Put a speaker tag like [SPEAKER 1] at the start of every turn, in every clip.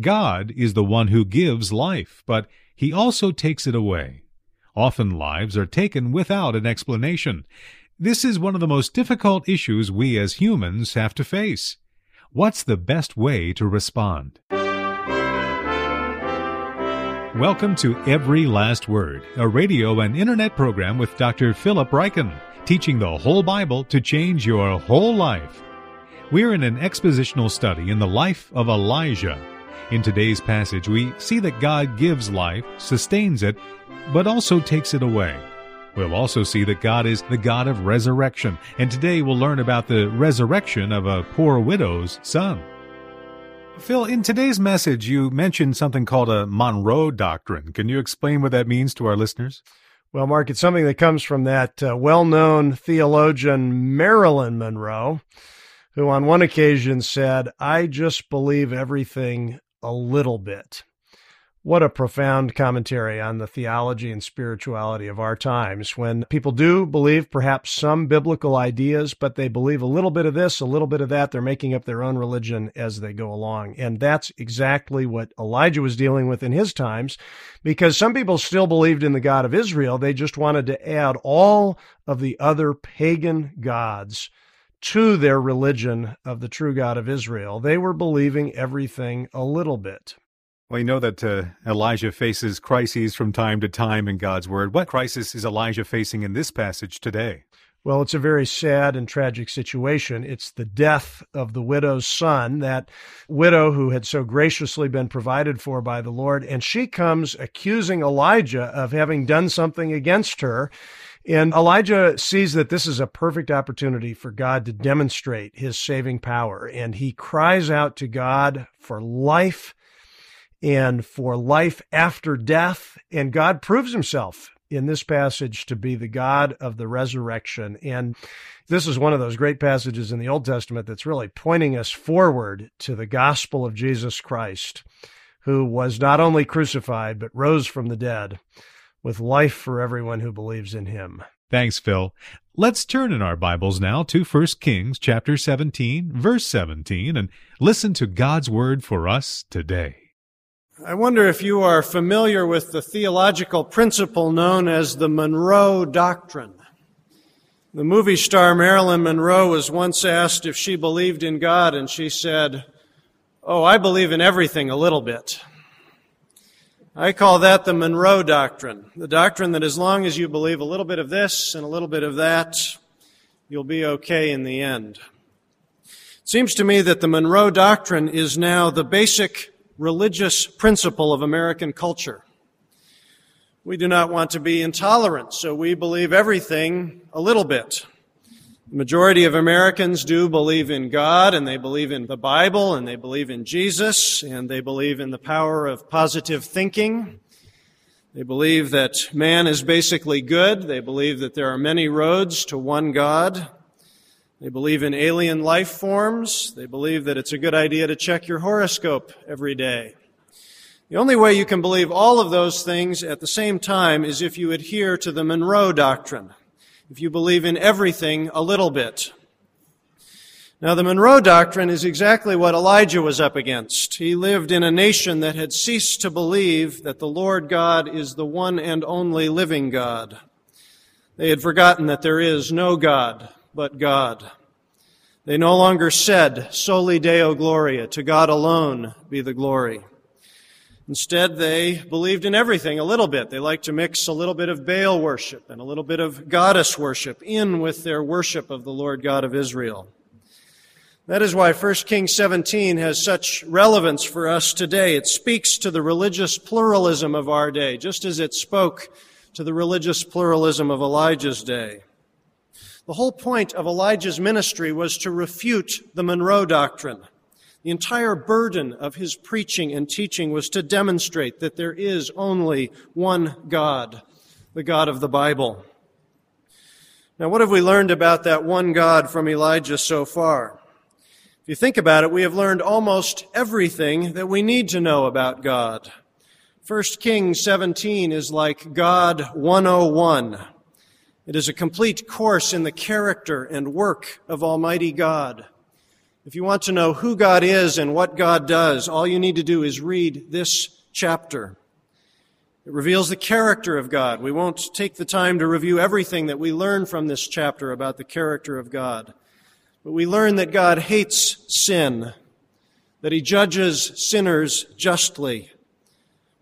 [SPEAKER 1] God is the one who gives life, but he also takes it away. Often lives are taken without an explanation. This is one of the most difficult issues we as humans have to face. What's the best way to respond? Welcome to Every Last Word, a radio and internet program with Dr. Philip Ryken, teaching the whole Bible to change your whole life. We're in an expositional study in the life of Elijah. In today's passage, we see that God gives life, sustains it, but also takes it away. We'll also see that God is the God of resurrection, and today we'll learn about the resurrection of a poor widow's son. Phil, in today's message, you mentioned something called a Monroe Doctrine. Can you explain what that means to our listeners?
[SPEAKER 2] Well, Mark, it's something that comes from that uh, well known theologian Marilyn Monroe, who on one occasion said, I just believe everything a little bit. What a profound commentary on the theology and spirituality of our times when people do believe perhaps some biblical ideas, but they believe a little bit of this, a little bit of that. They're making up their own religion as they go along. And that's exactly what Elijah was dealing with in his times because some people still believed in the God of Israel. They just wanted to add all of the other pagan gods to their religion of the true God of Israel. They were believing everything a little bit.
[SPEAKER 1] Well, you know that uh, Elijah faces crises from time to time in God's Word. What crisis is Elijah facing in this passage today?
[SPEAKER 2] Well, it's a very sad and tragic situation. It's the death of the widow's son, that widow who had so graciously been provided for by the Lord. And she comes accusing Elijah of having done something against her. And Elijah sees that this is a perfect opportunity for God to demonstrate his saving power. And he cries out to God for life and for life after death. And God proves himself in this passage to be the God of the resurrection. And this is one of those great passages in the Old Testament that's really pointing us forward to the gospel of Jesus Christ, who was not only crucified, but rose from the dead with life for everyone who believes in him.
[SPEAKER 1] Thanks, Phil. Let's turn in our Bibles now to 1 Kings chapter 17, verse 17, and listen to God's word for us today.
[SPEAKER 2] I wonder if you are familiar with the theological principle known as the Monroe Doctrine. The movie star Marilyn Monroe was once asked if she believed in God, and she said, Oh, I believe in everything a little bit. I call that the Monroe Doctrine. The doctrine that as long as you believe a little bit of this and a little bit of that, you'll be okay in the end. It seems to me that the Monroe Doctrine is now the basic religious principle of American culture. We do not want to be intolerant, so we believe everything a little bit. The majority of Americans do believe in God, and they believe in the Bible, and they believe in Jesus, and they believe in the power of positive thinking. They believe that man is basically good. They believe that there are many roads to one God. They believe in alien life forms. They believe that it's a good idea to check your horoscope every day. The only way you can believe all of those things at the same time is if you adhere to the Monroe Doctrine, if you believe in everything a little bit. Now, the Monroe Doctrine is exactly what Elijah was up against. He lived in a nation that had ceased to believe that the Lord God is the one and only living God. They had forgotten that there is no God but God. They no longer said, Soli Deo Gloria, to God alone be the glory. Instead, they believed in everything a little bit. They liked to mix a little bit of Baal worship and a little bit of goddess worship in with their worship of the Lord God of Israel. That is why 1 Kings 17 has such relevance for us today. It speaks to the religious pluralism of our day, just as it spoke to the religious pluralism of Elijah's day. The whole point of Elijah's ministry was to refute the Monroe Doctrine. The entire burden of his preaching and teaching was to demonstrate that there is only one God, the God of the Bible. Now, what have we learned about that one God from Elijah so far? If you think about it, we have learned almost everything that we need to know about God. 1 Kings 17 is like God 101. It is a complete course in the character and work of Almighty God. If you want to know who God is and what God does, all you need to do is read this chapter. It reveals the character of God. We won't take the time to review everything that we learn from this chapter about the character of God. But we learn that God hates sin, that he judges sinners justly.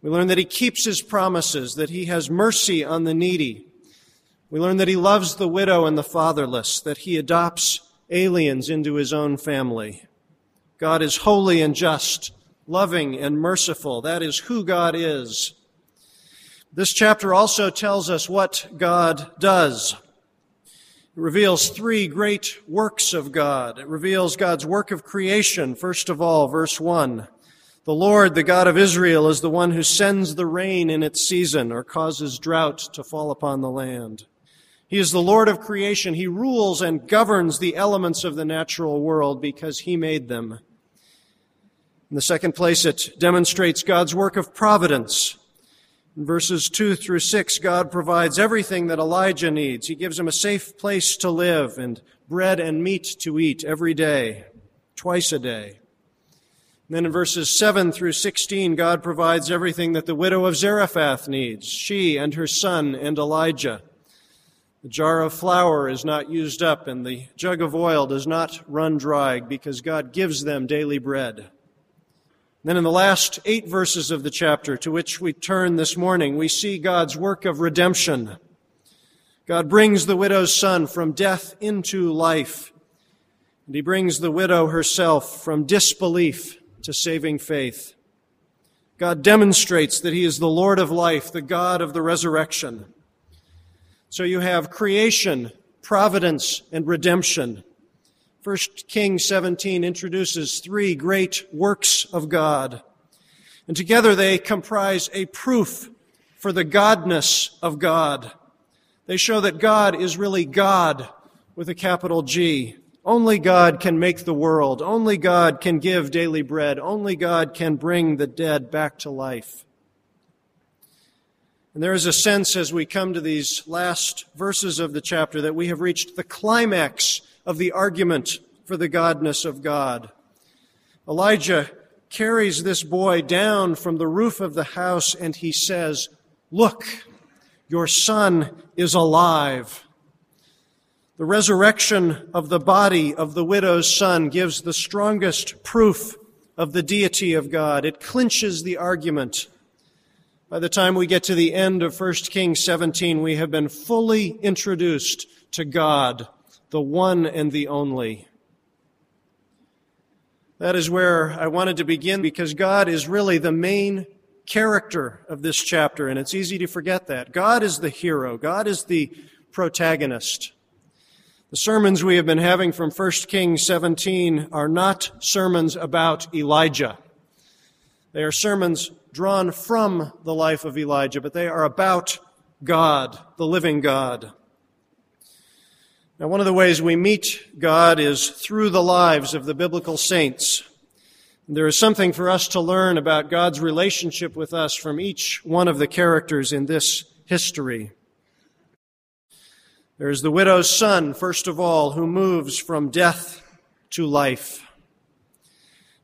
[SPEAKER 2] We learn that he keeps his promises, that he has mercy on the needy. We learn that he loves the widow and the fatherless, that he adopts aliens into his own family. God is holy and just, loving and merciful. That is who God is. This chapter also tells us what God does. It reveals three great works of God. It reveals God's work of creation, first of all, verse 1. The Lord, the God of Israel, is the one who sends the rain in its season or causes drought to fall upon the land. He is the Lord of creation. He rules and governs the elements of the natural world because he made them. In the second place, it demonstrates God's work of providence. In verses 2 through 6, God provides everything that Elijah needs. He gives him a safe place to live and bread and meat to eat every day, twice a day. And then in verses 7 through 16, God provides everything that the widow of Zarephath needs, she and her son and Elijah. The jar of flour is not used up and the jug of oil does not run dry because God gives them daily bread. Then in the last eight verses of the chapter to which we turn this morning, we see God's work of redemption. God brings the widow's son from death into life, and he brings the widow herself from disbelief to saving faith. God demonstrates that he is the Lord of life, the God of the resurrection. So you have creation, providence, and redemption. 1 Kings 17 introduces three great works of God. And together they comprise a proof for the godness of God. They show that God is really God with a capital G. Only God can make the world. Only God can give daily bread. Only God can bring the dead back to life. And there is a sense as we come to these last verses of the chapter that we have reached the climax of the argument for the godness of God. Elijah carries this boy down from the roof of the house and he says, Look, your son is alive. The resurrection of the body of the widow's son gives the strongest proof of the deity of God. It clinches the argument. By the time we get to the end of 1 Kings 17, we have been fully introduced to God, the one and the only. That is where I wanted to begin because God is really the main character of this chapter, and it's easy to forget that. God is the hero, God is the protagonist. The sermons we have been having from 1 Kings 17 are not sermons about Elijah. They are sermons drawn from the life of Elijah, but they are about God, the living God. Now, one of the ways we meet God is through the lives of the biblical saints. There is something for us to learn about God's relationship with us from each one of the characters in this history. There is the widow's son, first of all, who moves from death to life.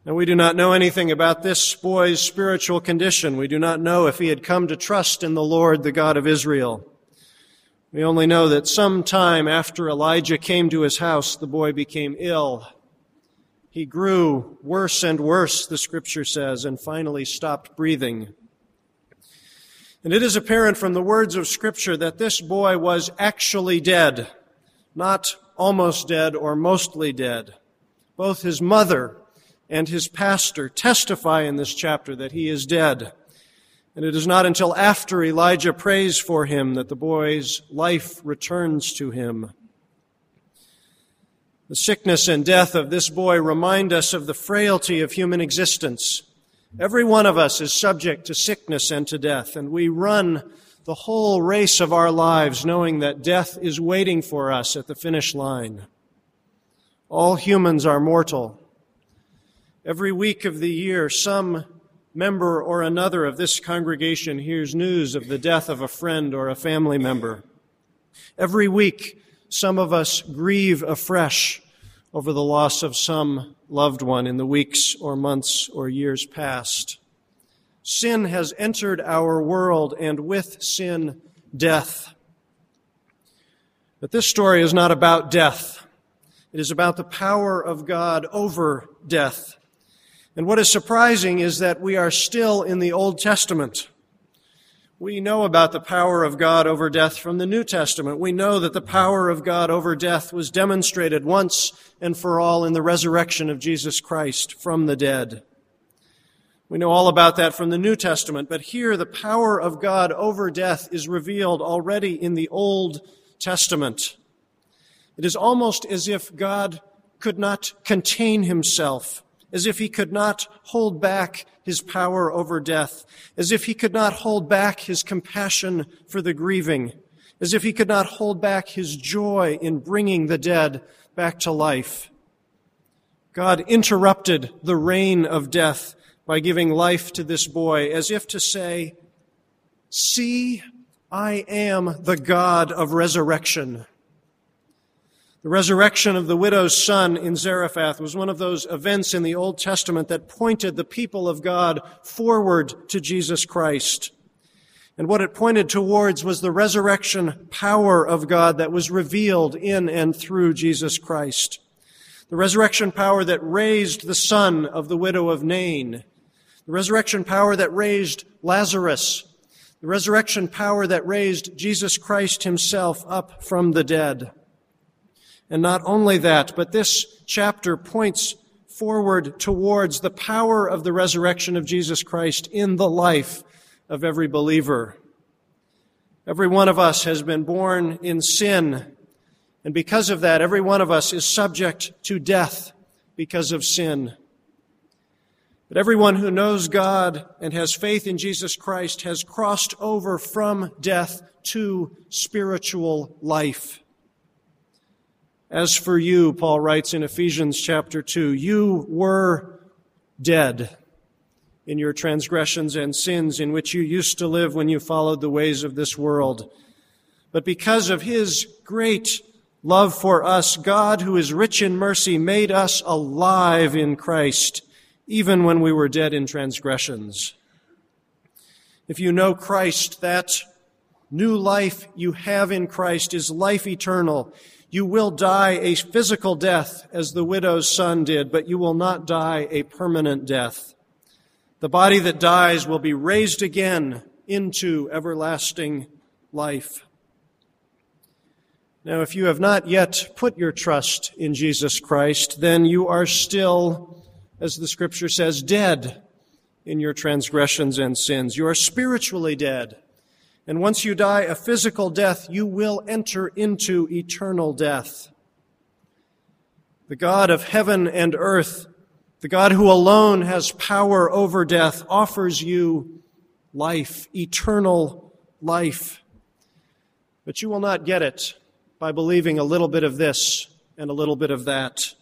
[SPEAKER 2] Now, we do not know anything about this boy's spiritual condition. We do not know if he had come to trust in the Lord, the God of Israel. We only know that some time after Elijah came to his house, the boy became ill. He grew worse and worse, the scripture says, and finally stopped breathing. And it is apparent from the words of scripture that this boy was actually dead, not almost dead or mostly dead. Both his mother and his pastor testify in this chapter that he is dead. And it is not until after Elijah prays for him that the boy's life returns to him. The sickness and death of this boy remind us of the frailty of human existence. Every one of us is subject to sickness and to death, and we run the whole race of our lives knowing that death is waiting for us at the finish line. All humans are mortal. Every week of the year, some member or another of this congregation hears news of the death of a friend or a family member. Every week, some of us grieve afresh over the loss of some loved one in the weeks or months or years past. Sin has entered our world, and with sin, death. But this story is not about death. It is about the power of God over death. And what is surprising is that we are still in the Old Testament. We know about the power of God over death from the New Testament. We know that the power of God over death was demonstrated once and for all in the resurrection of Jesus Christ from the dead. We know all about that from the New Testament, but here the power of God over death is revealed already in the Old Testament. It is almost as if God could not contain himself as if he could not hold back his power over death, as if he could not hold back his compassion for the grieving, as if he could not hold back his joy in bringing the dead back to life. God interrupted the reign of death by giving life to this boy, as if to say, See, I am the God of resurrection. The resurrection of the widow's son in Zarephath was one of those events in the Old Testament that pointed the people of God forward to Jesus Christ. And what it pointed towards was the resurrection power of God that was revealed in and through Jesus Christ. The resurrection power that raised the son of the widow of Nain. The resurrection power that raised Lazarus. The resurrection power that raised Jesus Christ himself up from the dead. And not only that, but this chapter points forward towards the power of the resurrection of Jesus Christ in the life of every believer. Every one of us has been born in sin, and because of that, every one of us is subject to death because of sin. But everyone who knows God and has faith in Jesus Christ has crossed over from death to spiritual life. As for you, Paul writes in Ephesians chapter 2, you were dead in your transgressions and sins in which you used to live when you followed the ways of this world. But because of his great love for us, God, who is rich in mercy, made us alive in Christ, even when we were dead in transgressions. If you know Christ, that new life you have in Christ is life eternal. You will die a physical death as the widow's son did, but you will not die a permanent death. The body that dies will be raised again into everlasting life. Now, if you have not yet put your trust in Jesus Christ, then you are still, as the scripture says, dead in your transgressions and sins. You are spiritually dead. And once you die a physical death, you will enter into eternal death. The God of heaven and earth, the God who alone has power over death, offers you life, eternal life. But you will not get it by believing a little bit of this and a little bit of that.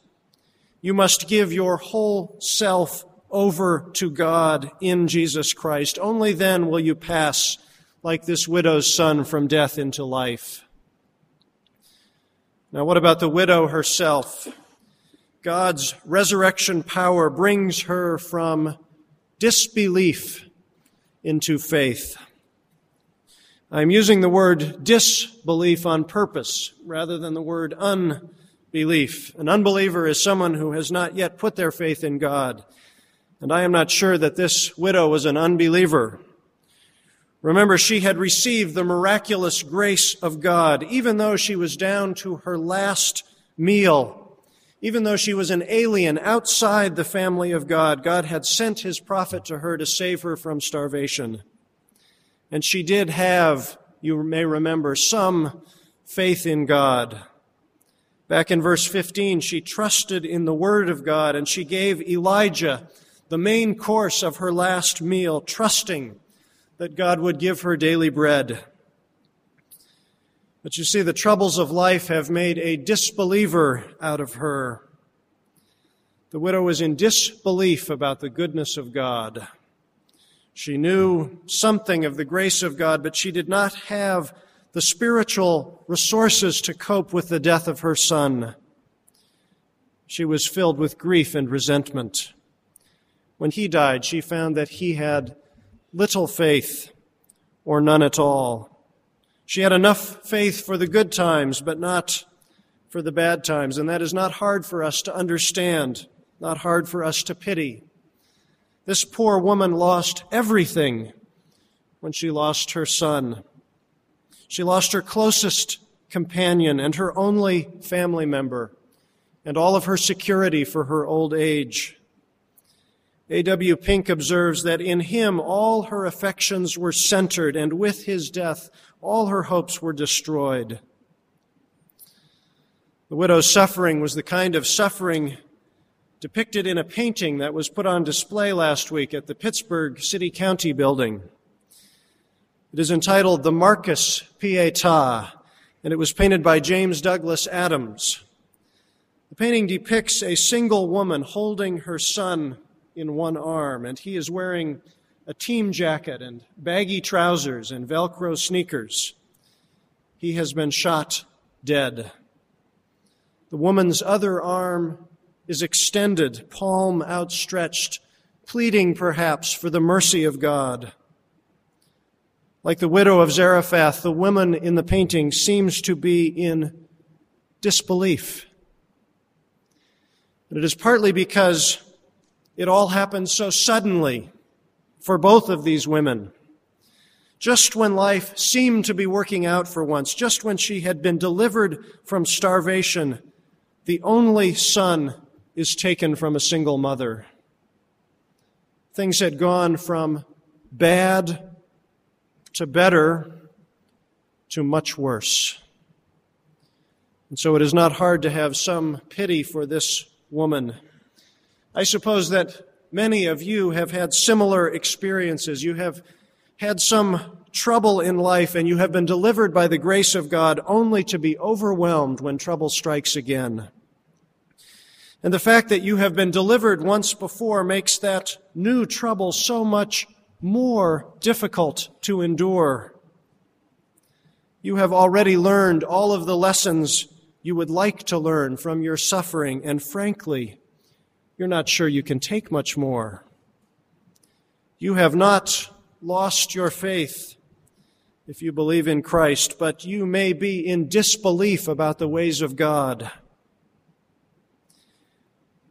[SPEAKER 2] You must give your whole self over to God in Jesus Christ. Only then will you pass like this widow's son from death into life. Now, what about the widow herself? God's resurrection power brings her from disbelief into faith. I'm using the word disbelief on purpose rather than the word unbelief. An unbeliever is someone who has not yet put their faith in God. And I am not sure that this widow was an unbeliever. Remember, she had received the miraculous grace of God, even though she was down to her last meal. Even though she was an alien outside the family of God, God had sent his prophet to her to save her from starvation. And she did have, you may remember, some faith in God. Back in verse 15, she trusted in the word of God and she gave Elijah the main course of her last meal, trusting that God would give her daily bread. But you see, the troubles of life have made a disbeliever out of her. The widow was in disbelief about the goodness of God. She knew something of the grace of God, but she did not have the spiritual resources to cope with the death of her son. She was filled with grief and resentment. When he died, she found that he had little faith or none at all. She had enough faith for the good times, but not for the bad times. And that is not hard for us to understand, not hard for us to pity. This poor woman lost everything when she lost her son. She lost her closest companion and her only family member, and all of her security for her old age. A.W. Pink observes that in him all her affections were centered, and with his death all her hopes were destroyed. The widow's suffering was the kind of suffering depicted in a painting that was put on display last week at the Pittsburgh City County building. It is entitled The Marcus Pietà, and it was painted by James Douglas Adams. The painting depicts a single woman holding her son in one arm, and he is wearing a team jacket and baggy trousers and Velcro sneakers. He has been shot dead. The woman's other arm is extended, palm outstretched, pleading perhaps for the mercy of God. Like the widow of Zarephath, the woman in the painting seems to be in disbelief. But it is partly because it all happened so suddenly for both of these women. Just when life seemed to be working out for once, just when she had been delivered from starvation, the only son is taken from a single mother. Things had gone from bad to better to much worse. And so it is not hard to have some pity for this woman I suppose that many of you have had similar experiences. You have had some trouble in life and you have been delivered by the grace of God only to be overwhelmed when trouble strikes again. And the fact that you have been delivered once before makes that new trouble so much more difficult to endure. You have already learned all of the lessons you would like to learn from your suffering, and frankly, you're not sure you can take much more. You have not lost your faith if you believe in Christ, but you may be in disbelief about the ways of God.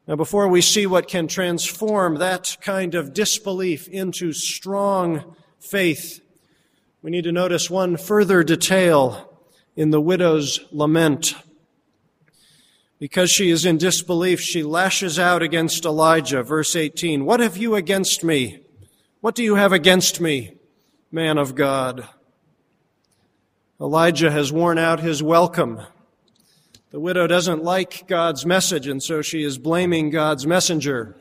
[SPEAKER 2] Now, before we see what can transform that kind of disbelief into strong faith, we need to notice one further detail in the widow's lament. Because she is in disbelief, she lashes out against Elijah. Verse 18 What have you against me? What do you have against me, man of God? Elijah has worn out his welcome. The widow doesn't like God's message, and so she is blaming God's messenger.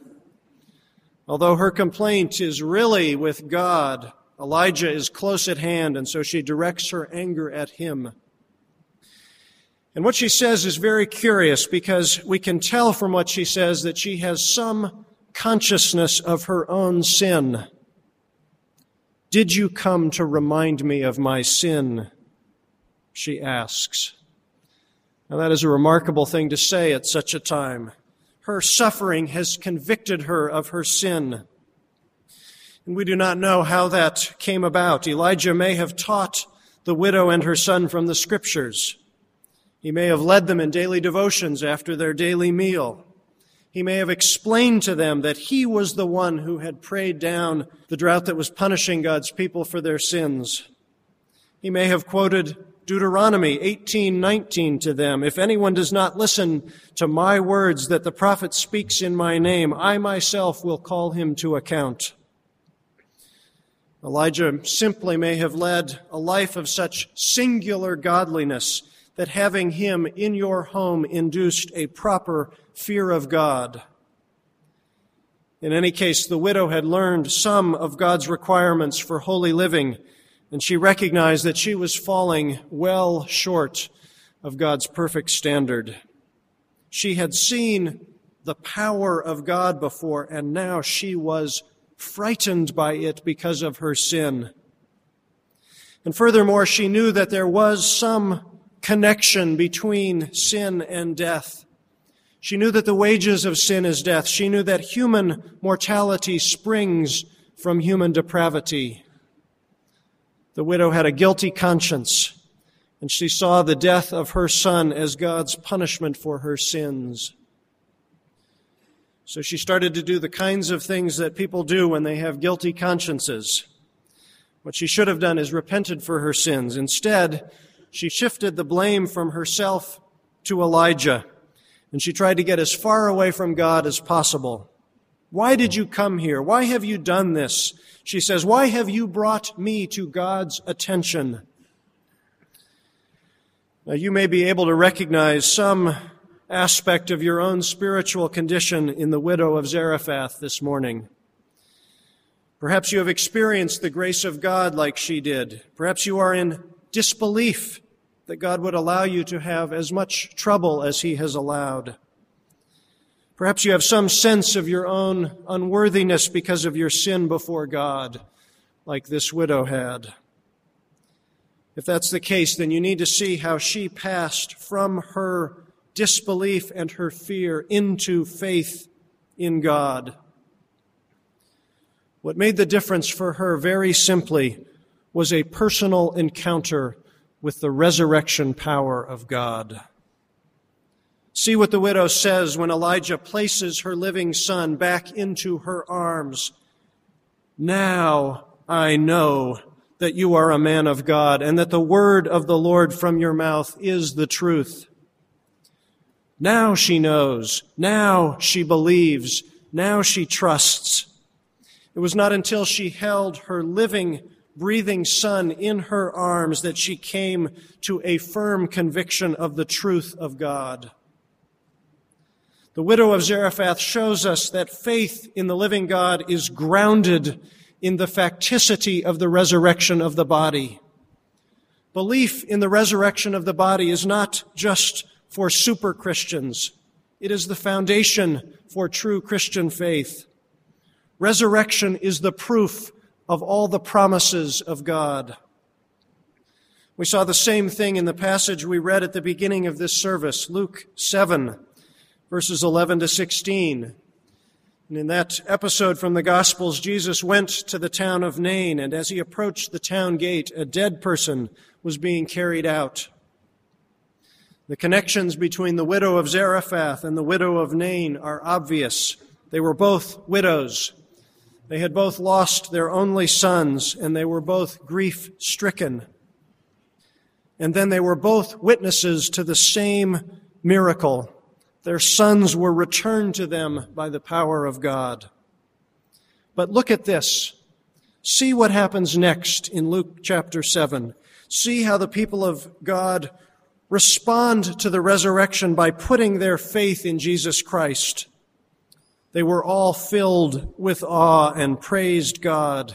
[SPEAKER 2] Although her complaint is really with God, Elijah is close at hand, and so she directs her anger at him. And what she says is very curious because we can tell from what she says that she has some consciousness of her own sin. Did you come to remind me of my sin? She asks. Now, that is a remarkable thing to say at such a time. Her suffering has convicted her of her sin. And we do not know how that came about. Elijah may have taught the widow and her son from the scriptures. He may have led them in daily devotions after their daily meal. He may have explained to them that he was the one who had prayed down the drought that was punishing God's people for their sins. He may have quoted Deuteronomy 18:19 to them, if anyone does not listen to my words that the prophet speaks in my name, I myself will call him to account. Elijah simply may have led a life of such singular godliness that having him in your home induced a proper fear of God. In any case, the widow had learned some of God's requirements for holy living, and she recognized that she was falling well short of God's perfect standard. She had seen the power of God before, and now she was frightened by it because of her sin. And furthermore, she knew that there was some connection between sin and death. She knew that the wages of sin is death. She knew that human mortality springs from human depravity. The widow had a guilty conscience, and she saw the death of her son as God's punishment for her sins. So she started to do the kinds of things that people do when they have guilty consciences. What she should have done is repented for her sins. Instead, she shifted the blame from herself to Elijah, and she tried to get as far away from God as possible. Why did you come here? Why have you done this? She says, Why have you brought me to God's attention? Now, you may be able to recognize some aspect of your own spiritual condition in the widow of Zarephath this morning. Perhaps you have experienced the grace of God like she did. Perhaps you are in disbelief that God would allow you to have as much trouble as He has allowed. Perhaps you have some sense of your own unworthiness because of your sin before God, like this widow had. If that's the case, then you need to see how she passed from her disbelief and her fear into faith in God. What made the difference for her very simply was a personal encounter with the resurrection power of God. See what the widow says when Elijah places her living son back into her arms. Now I know that you are a man of God and that the word of the Lord from your mouth is the truth. Now she knows. Now she believes. Now she trusts. It was not until she held her living, breathing son in her arms that she came to a firm conviction of the truth of God. The widow of Zarephath shows us that faith in the living God is grounded in the facticity of the resurrection of the body. Belief in the resurrection of the body is not just for super Christians. It is the foundation for true Christian faith. Resurrection is the proof of all the promises of God. We saw the same thing in the passage we read at the beginning of this service, Luke 7, verses 11 to 16. And in that episode from the Gospels, Jesus went to the town of Nain, and as he approached the town gate, a dead person was being carried out. The connections between the widow of Zarephath and the widow of Nain are obvious. They were both widows. They had both lost their only sons, and they were both grief stricken. And then they were both witnesses to the same miracle. Their sons were returned to them by the power of God. But look at this. See what happens next in Luke chapter 7. See how the people of God respond to the resurrection by putting their faith in Jesus Christ. They were all filled with awe and praised God.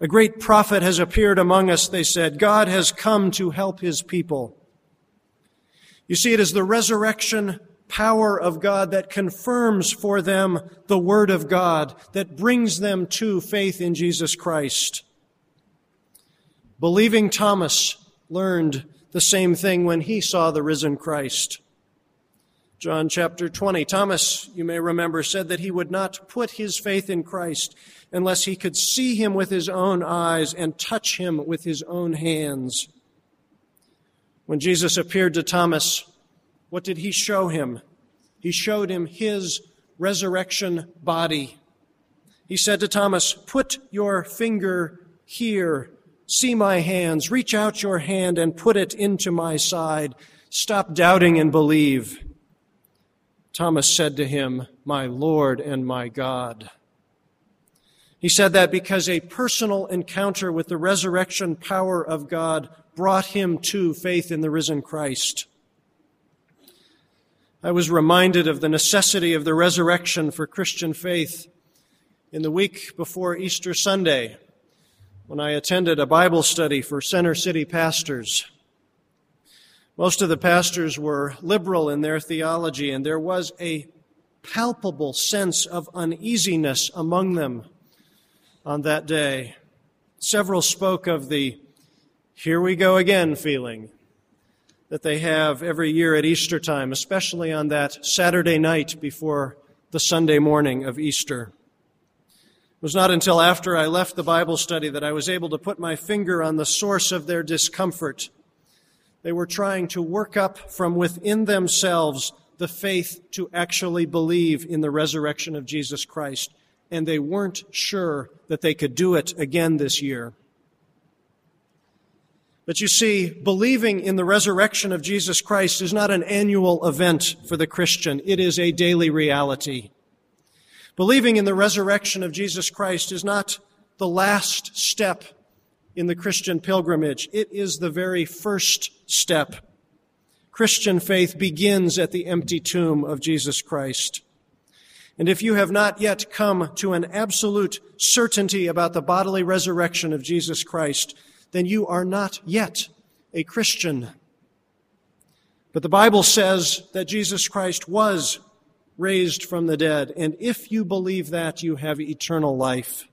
[SPEAKER 2] A great prophet has appeared among us, they said. God has come to help his people. You see, it is the resurrection power of God that confirms for them the Word of God, that brings them to faith in Jesus Christ. Believing Thomas learned the same thing when he saw the risen Christ. John chapter 20. Thomas, you may remember, said that he would not put his faith in Christ unless he could see him with his own eyes and touch him with his own hands. When Jesus appeared to Thomas, what did he show him? He showed him his resurrection body. He said to Thomas, Put your finger here See my hands, reach out your hand and put it into my side. Stop doubting and believe. Thomas said to him, My Lord and my God. He said that because a personal encounter with the resurrection power of God brought him to faith in the risen Christ. I was reminded of the necessity of the resurrection for Christian faith in the week before Easter Sunday when I attended a Bible study for Center City pastors. Most of the pastors were liberal in their theology, and there was a palpable sense of uneasiness among them on that day. Several spoke of the here we go again feeling. that they have every year at Easter time, especially on that Saturday night before the Sunday morning of Easter. It was not until after I left the Bible study that I was able to put my finger on the source of their discomfort. They were trying to work up from within themselves the faith to actually believe in the resurrection of Jesus Christ, and they weren't sure that they could do it again this year. But you see, believing in the resurrection of Jesus Christ is not an annual event for the Christian. It is a daily reality. Believing in the resurrection of Jesus Christ is not the last step in the Christian pilgrimage. It is the very first step. Christian faith begins at the empty tomb of Jesus Christ. And if you have not yet come to an absolute certainty about the bodily resurrection of Jesus Christ, then you are not yet a Christian. But the Bible says that Jesus Christ was raised from the dead. And if you believe that, you have eternal life.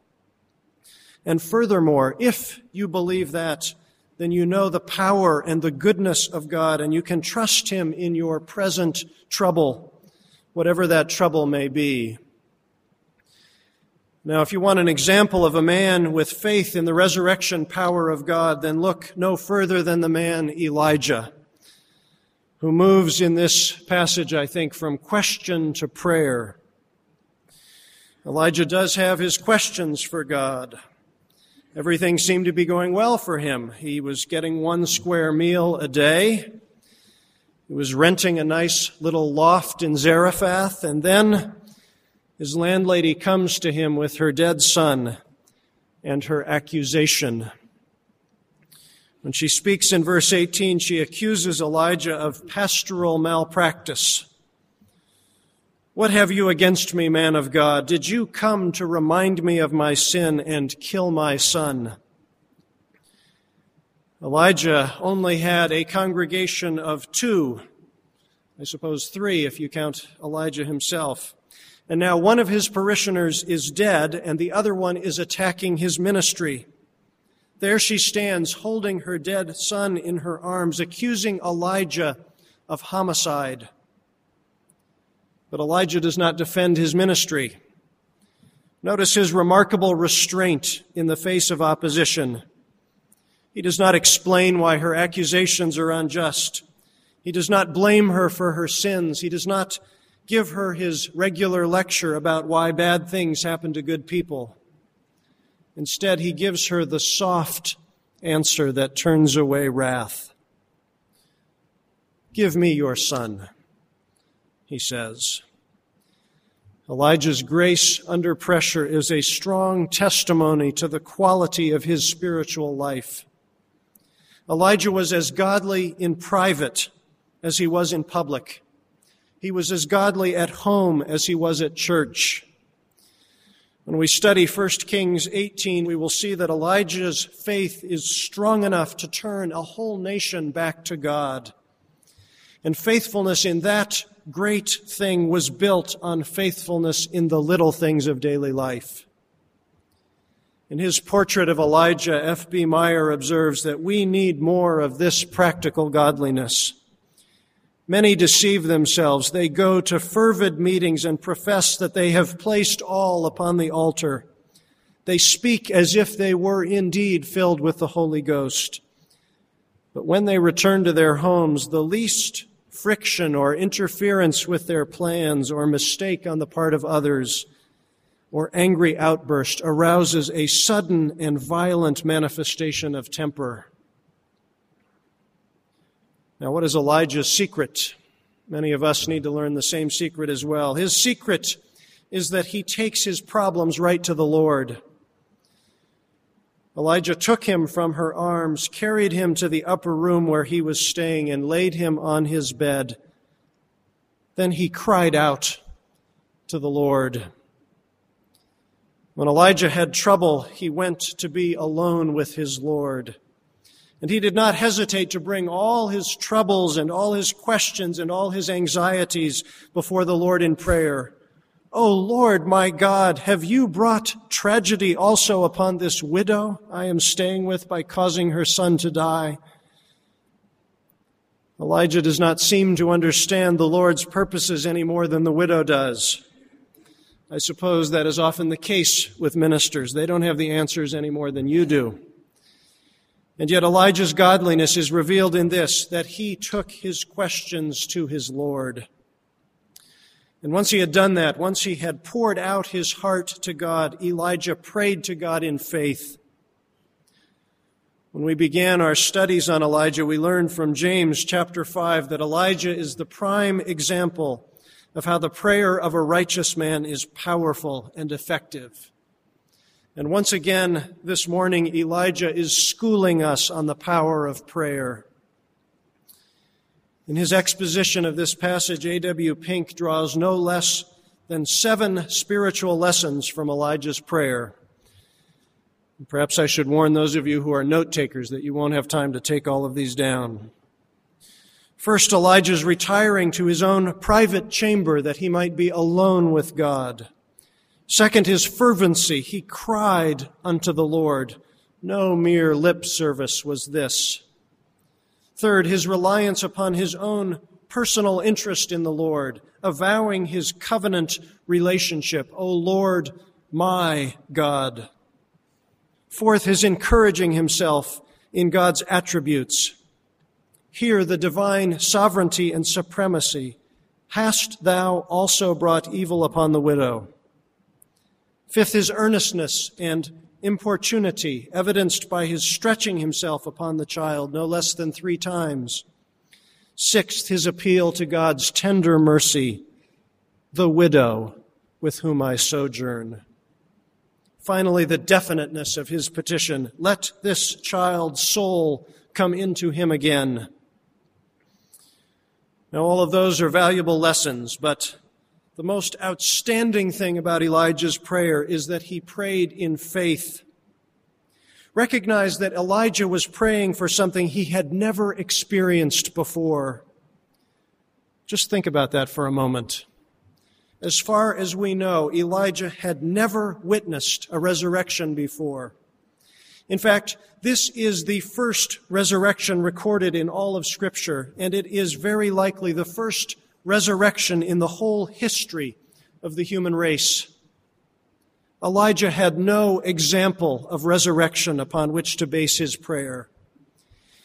[SPEAKER 2] And furthermore, if you believe that, then you know the power and the goodness of God, and you can trust Him in your present trouble, whatever that trouble may be. Now, if you want an example of a man with faith in the resurrection power of God, then look no further than the man Elijah who moves in this passage, I think, from question to prayer. Elijah does have his questions for God. Everything seemed to be going well for him. He was getting one square meal a day. He was renting a nice little loft in Zarephath, and then his landlady comes to him with her dead son and her accusation. When she speaks in verse 18, she accuses Elijah of pastoral malpractice. What have you against me, man of God? Did you come to remind me of my sin and kill my son? Elijah only had a congregation of two, I suppose three if you count Elijah himself. And now one of his parishioners is dead and the other one is attacking his ministry. There she stands, holding her dead son in her arms, accusing Elijah of homicide. But Elijah does not defend his ministry. Notice his remarkable restraint in the face of opposition. He does not explain why her accusations are unjust. He does not blame her for her sins. He does not give her his regular lecture about why bad things happen to good people. Instead, he gives her the soft answer that turns away wrath. Give me your son, he says. Elijah's grace under pressure is a strong testimony to the quality of his spiritual life. Elijah was as godly in private as he was in public. He was as godly at home as he was at church. When we study 1 Kings 18, we will see that Elijah's faith is strong enough to turn a whole nation back to God. And faithfulness in that great thing was built on faithfulness in the little things of daily life. In his portrait of Elijah, F.B. Meyer observes that we need more of this practical godliness. Many deceive themselves. They go to fervid meetings and profess that they have placed all upon the altar. They speak as if they were indeed filled with the Holy Ghost. But when they return to their homes, the least friction or interference with their plans or mistake on the part of others or angry outburst arouses a sudden and violent manifestation of temper. Now, what is Elijah's secret? Many of us need to learn the same secret as well. His secret is that he takes his problems right to the Lord. Elijah took him from her arms, carried him to the upper room where he was staying, and laid him on his bed. Then he cried out to the Lord. When Elijah had trouble, he went to be alone with his Lord. And he did not hesitate to bring all his troubles and all his questions and all his anxieties before the Lord in prayer. O Lord, my God, have you brought tragedy also upon this widow I am staying with by causing her son to die? Elijah does not seem to understand the Lord's purposes any more than the widow does. I suppose that is often the case with ministers. They don't have the answers any more than you do. And yet Elijah's godliness is revealed in this, that he took his questions to his Lord. And once he had done that, once he had poured out his heart to God, Elijah prayed to God in faith. When we began our studies on Elijah, we learned from James chapter 5 that Elijah is the prime example of how the prayer of a righteous man is powerful and effective. And once again, this morning, Elijah is schooling us on the power of prayer. In his exposition of this passage, A.W. Pink draws no less than seven spiritual lessons from Elijah's prayer. Perhaps I should warn those of you who are note takers that you won't have time to take all of these down. First, Elijah's retiring to his own private chamber that he might be alone with God. Second, his fervency. He cried unto the Lord. No mere lip service was this. Third, his reliance upon his own personal interest in the Lord, avowing his covenant relationship. O Lord, my God. Fourth, his encouraging himself in God's attributes. Here, the divine sovereignty and supremacy. Hast thou also brought evil upon the widow? Fifth, his earnestness and importunity, evidenced by his stretching himself upon the child no less than three times. Sixth, his appeal to God's tender mercy, the widow with whom I sojourn. Finally, the definiteness of his petition let this child's soul come into him again. Now, all of those are valuable lessons, but the most outstanding thing about Elijah's prayer is that he prayed in faith. Recognize that Elijah was praying for something he had never experienced before. Just think about that for a moment. As far as we know, Elijah had never witnessed a resurrection before. In fact, this is the first resurrection recorded in all of Scripture, and it is very likely the first resurrection in the whole history of the human race. Elijah had no example of resurrection upon which to base his prayer.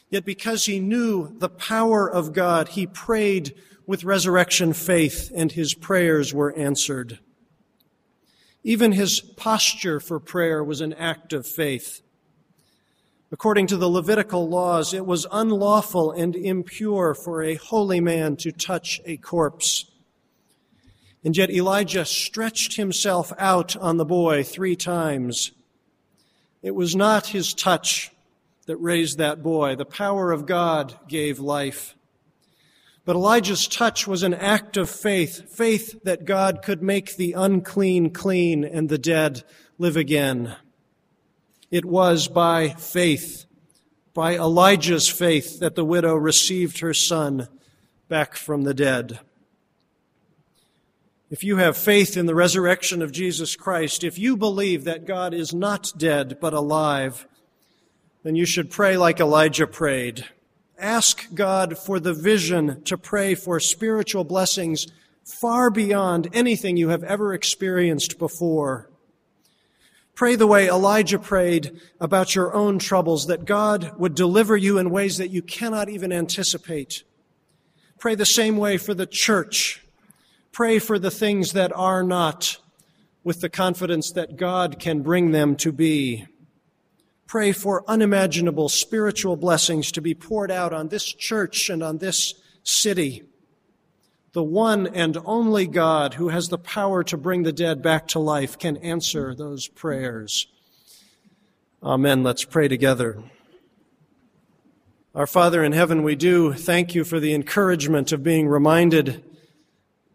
[SPEAKER 2] Yet because he knew the power of God, he prayed with resurrection faith, and his prayers were answered. Even his posture for prayer was an act of faith. According to the Levitical laws, it was unlawful and impure for a holy man to touch a corpse. And yet Elijah stretched himself out on the boy three times. It was not his touch that raised that boy. The power of God gave life. But Elijah's touch was an act of faith, faith that God could make the unclean clean and the dead live again. It was by faith, by Elijah's faith, that the widow received her son back from the dead. If you have faith in the resurrection of Jesus Christ, if you believe that God is not dead but alive, then you should pray like Elijah prayed. Ask God for the vision to pray for spiritual blessings far beyond anything you have ever experienced before. Pray the way Elijah prayed about your own troubles, that God would deliver you in ways that you cannot even anticipate. Pray the same way for the church. Pray for the things that are not, with the confidence that God can bring them to be. Pray for unimaginable spiritual blessings to be poured out on this church and on this city the one and only God who has the power to bring the dead back to life can answer those prayers. Amen. Let's pray together. Our Father in heaven, we do thank you for the encouragement of being reminded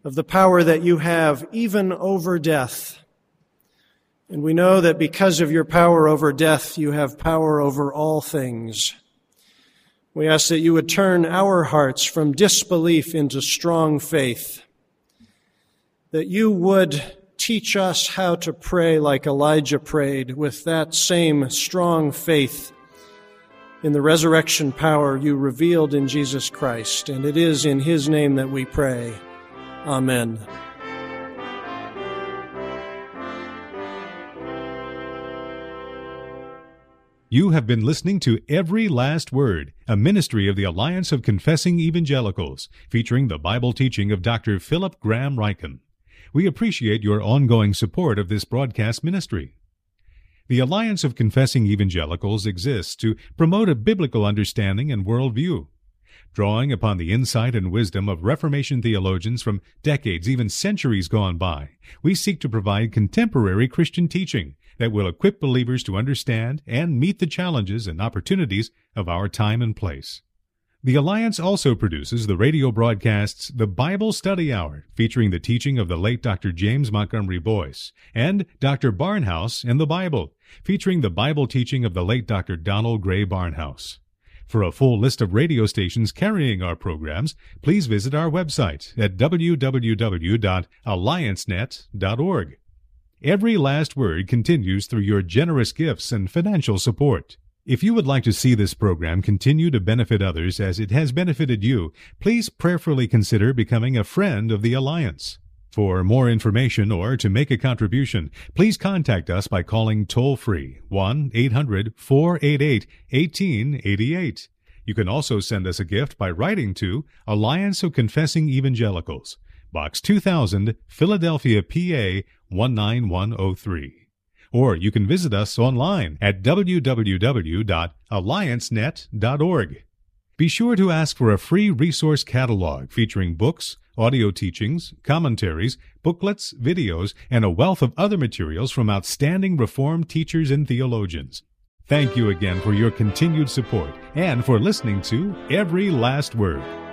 [SPEAKER 2] of the power that you have even over death. And we know that because of your power over death, you have power over all things. We ask that you would turn our hearts from disbelief into strong faith, that you would teach us how to pray like Elijah prayed with that same strong faith in the resurrection power you revealed in Jesus Christ. And it is in His name that we pray. Amen.
[SPEAKER 1] You have been listening to Every Last Word, a ministry of the Alliance of Confessing Evangelicals, featuring the Bible teaching of Dr. Philip Graham Ryken. We appreciate your ongoing support of this broadcast ministry. The Alliance of Confessing Evangelicals exists to promote a biblical understanding and worldview. Drawing upon the insight and wisdom of Reformation theologians from decades, even centuries gone by, we seek to provide contemporary Christian teaching that will equip believers to understand and meet the challenges and opportunities of our time and place. The Alliance also produces the radio broadcasts The Bible Study Hour, featuring the teaching of the late Dr. James Montgomery Boice, and Dr. Barnhouse and the Bible, featuring the Bible teaching of the late Dr. Donald Grey Barnhouse. For a full list of radio stations carrying our programs, please visit our website at www.alliancenet.org. Every last word continues through your generous gifts and financial support. If you would like to see this program continue to benefit others as it has benefited you, please prayerfully consider becoming a friend of the Alliance. For more information or to make a contribution, please contact us by calling toll free 1 800 488 1888. You can also send us a gift by writing to Alliance of Confessing Evangelicals, Box 2000, Philadelphia, PA 19103. Or you can visit us online at www.alliancenet.org. Be sure to ask for a free resource catalog featuring books, audio teachings, commentaries, booklets, videos, and a wealth of other materials from outstanding Reformed teachers and theologians. Thank you again for your continued support and for listening to Every Last Word.